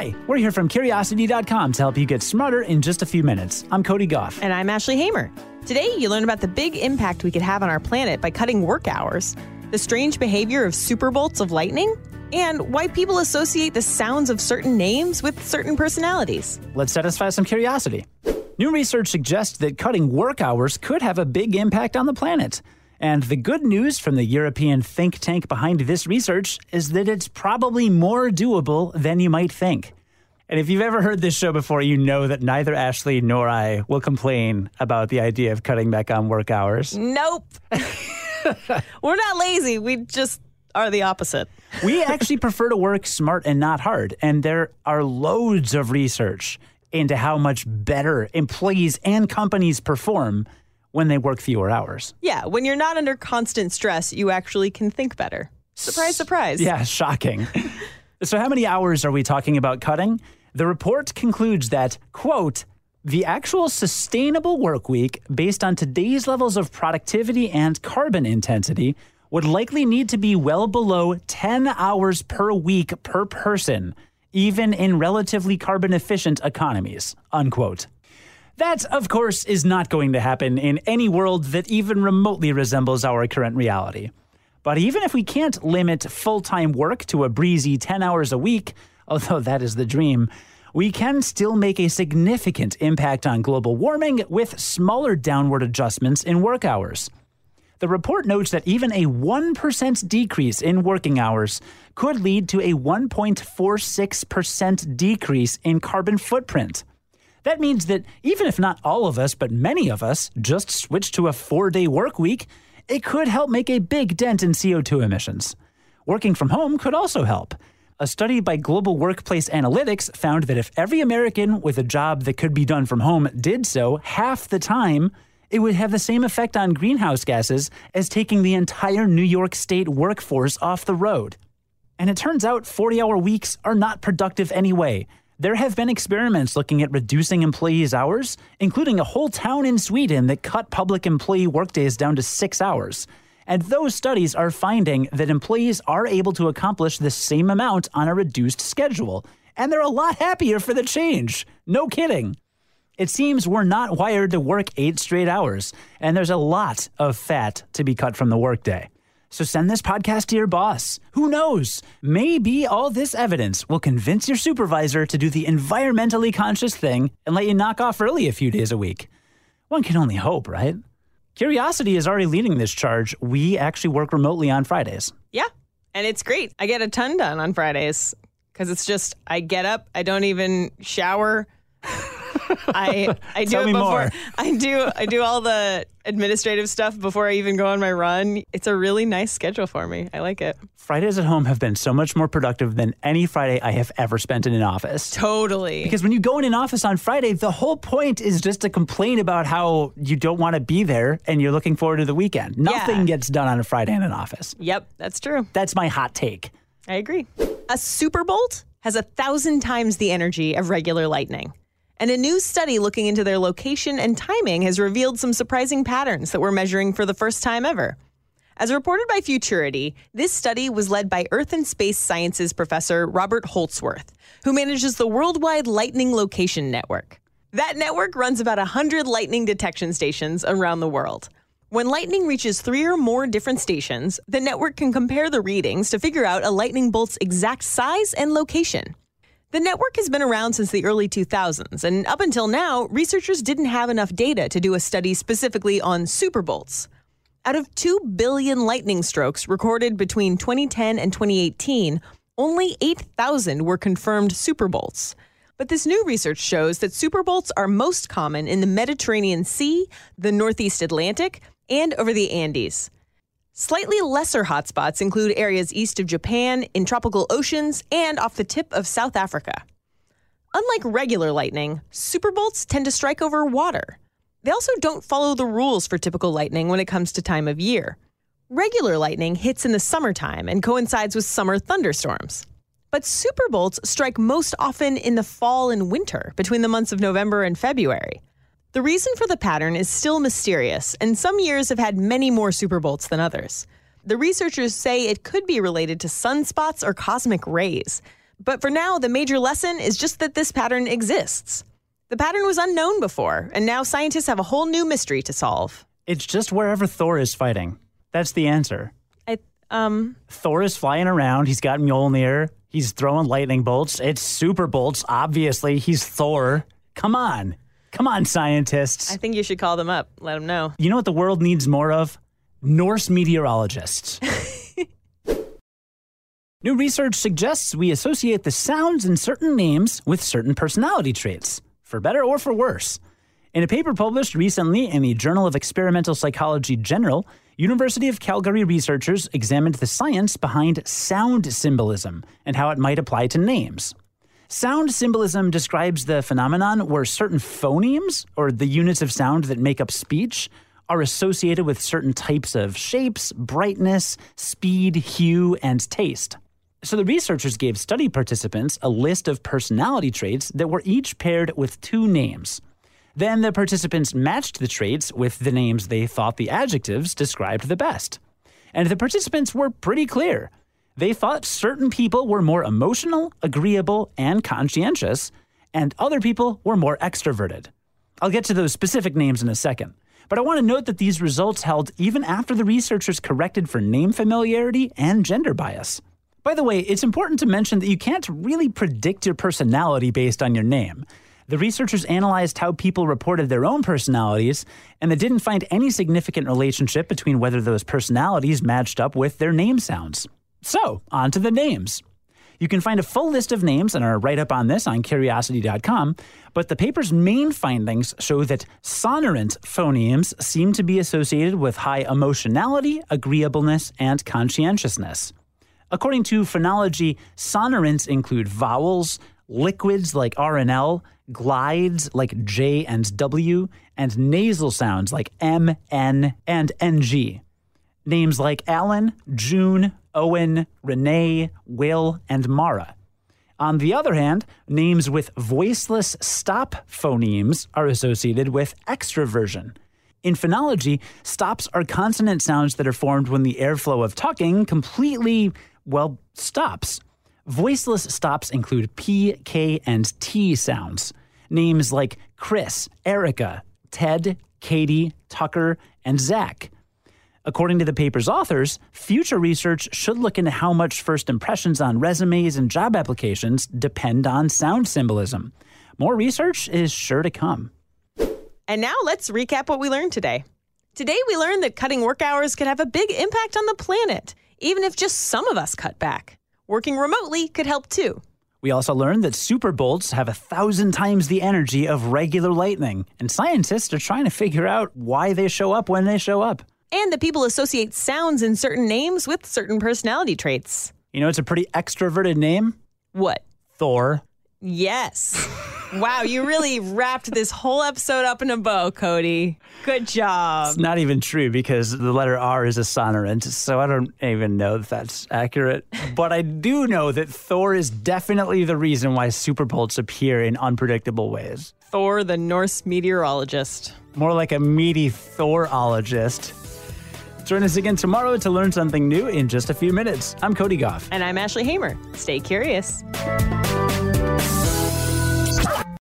Hi, we're here from Curiosity.com to help you get smarter in just a few minutes. I'm Cody Gough. And I'm Ashley Hamer. Today, you learn about the big impact we could have on our planet by cutting work hours, the strange behavior of super bolts of lightning, and why people associate the sounds of certain names with certain personalities. Let's satisfy some curiosity. New research suggests that cutting work hours could have a big impact on the planet. And the good news from the European think tank behind this research is that it's probably more doable than you might think. And if you've ever heard this show before, you know that neither Ashley nor I will complain about the idea of cutting back on work hours. Nope. We're not lazy. We just are the opposite. we actually prefer to work smart and not hard. And there are loads of research into how much better employees and companies perform when they work fewer hours. Yeah, when you're not under constant stress, you actually can think better. Surprise, surprise. Yeah, shocking. so, how many hours are we talking about cutting? The report concludes that, quote, the actual sustainable work week based on today's levels of productivity and carbon intensity would likely need to be well below 10 hours per week per person, even in relatively carbon efficient economies, unquote. That, of course, is not going to happen in any world that even remotely resembles our current reality. But even if we can't limit full time work to a breezy 10 hours a week, although that is the dream, we can still make a significant impact on global warming with smaller downward adjustments in work hours. The report notes that even a 1% decrease in working hours could lead to a 1.46% decrease in carbon footprint. That means that even if not all of us, but many of us, just switch to a four day work week, it could help make a big dent in CO2 emissions. Working from home could also help. A study by Global Workplace Analytics found that if every American with a job that could be done from home did so half the time, it would have the same effect on greenhouse gases as taking the entire New York State workforce off the road. And it turns out 40 hour weeks are not productive anyway. There have been experiments looking at reducing employees' hours, including a whole town in Sweden that cut public employee workdays down to six hours. And those studies are finding that employees are able to accomplish the same amount on a reduced schedule. And they're a lot happier for the change. No kidding. It seems we're not wired to work eight straight hours, and there's a lot of fat to be cut from the workday. So send this podcast to your boss. Who knows? Maybe all this evidence will convince your supervisor to do the environmentally conscious thing and let you knock off early a few days a week. One can only hope, right? Curiosity is already leading this charge. We actually work remotely on Fridays. Yeah, and it's great. I get a ton done on Fridays because it's just I get up, I don't even shower. I I do Tell it before more. I do I do all the administrative stuff before I even go on my run. It's a really nice schedule for me. I like it. Fridays at home have been so much more productive than any Friday I have ever spent in an office. Totally. Because when you go in an office on Friday, the whole point is just to complain about how you don't want to be there and you're looking forward to the weekend. Nothing gets done on a Friday in an office. yep, that's true. That's my hot take. I agree. A super bolt has a thousand times the energy of regular lightning. And a new study looking into their location and timing has revealed some surprising patterns that we're measuring for the first time ever. As reported by Futurity, this study was led by Earth and Space Sciences professor Robert Holzworth, who manages the Worldwide Lightning Location Network. That network runs about 100 lightning detection stations around the world. When lightning reaches three or more different stations, the network can compare the readings to figure out a lightning bolt's exact size and location. The network has been around since the early 2000s, and up until now, researchers didn't have enough data to do a study specifically on superbolts. Out of 2 billion lightning strokes recorded between 2010 and 2018, only 8,000 were confirmed superbolts. But this new research shows that superbolts are most common in the Mediterranean Sea, the Northeast Atlantic, and over the Andes. Slightly lesser hotspots include areas east of Japan, in tropical oceans, and off the tip of South Africa. Unlike regular lightning, superbolts tend to strike over water. They also don't follow the rules for typical lightning when it comes to time of year. Regular lightning hits in the summertime and coincides with summer thunderstorms. But superbolts strike most often in the fall and winter, between the months of November and February. The reason for the pattern is still mysterious, and some years have had many more superbolts than others. The researchers say it could be related to sunspots or cosmic rays, But for now, the major lesson is just that this pattern exists. The pattern was unknown before, and now scientists have a whole new mystery to solve. It's just wherever Thor is fighting. That's the answer. I, um, Thor is flying around. He's got Mjolnir. He's throwing lightning bolts. It's super bolts, obviously. He's Thor. Come on. Come on, scientists. I think you should call them up, let them know. You know what the world needs more of? Norse meteorologists. New research suggests we associate the sounds in certain names with certain personality traits, for better or for worse. In a paper published recently in the Journal of Experimental Psychology General, University of Calgary researchers examined the science behind sound symbolism and how it might apply to names. Sound symbolism describes the phenomenon where certain phonemes, or the units of sound that make up speech, are associated with certain types of shapes, brightness, speed, hue, and taste. So the researchers gave study participants a list of personality traits that were each paired with two names. Then the participants matched the traits with the names they thought the adjectives described the best. And the participants were pretty clear. They thought certain people were more emotional, agreeable, and conscientious, and other people were more extroverted. I'll get to those specific names in a second. But I want to note that these results held even after the researchers corrected for name familiarity and gender bias. By the way, it's important to mention that you can't really predict your personality based on your name. The researchers analyzed how people reported their own personalities, and they didn't find any significant relationship between whether those personalities matched up with their name sounds. So, on to the names. You can find a full list of names and our write up on this on curiosity.com, but the paper's main findings show that sonorant phonemes seem to be associated with high emotionality, agreeableness, and conscientiousness. According to phonology, sonorants include vowels, liquids like R and L, glides like J and W, and nasal sounds like M, N, and NG. Names like Alan, June, Owen, Renee, Will, and Mara. On the other hand, names with voiceless stop phonemes are associated with extroversion. In phonology, stops are consonant sounds that are formed when the airflow of talking completely well, stops. Voiceless stops include P, K, and T sounds. Names like Chris, Erica, Ted, Katie, Tucker, and Zach. According to the paper's authors, future research should look into how much first impressions on resumes and job applications depend on sound symbolism. More research is sure to come. And now let's recap what we learned today. Today, we learned that cutting work hours could have a big impact on the planet even if just some of us cut back. Working remotely could help too. We also learned that super bolts have a thousand times the energy of regular lightning, and scientists are trying to figure out why they show up when they show up. And that people associate sounds in certain names with certain personality traits. You know, it's a pretty extroverted name. What? Thor. Yes. wow, you really wrapped this whole episode up in a bow, Cody. Good job. It's not even true because the letter R is a sonorant, so I don't even know if that's accurate. but I do know that Thor is definitely the reason why super bolts appear in unpredictable ways. Thor, the Norse meteorologist. More like a meaty Thorologist. Join us again tomorrow to learn something new in just a few minutes. I'm Cody Gough. And I'm Ashley Hamer. Stay curious.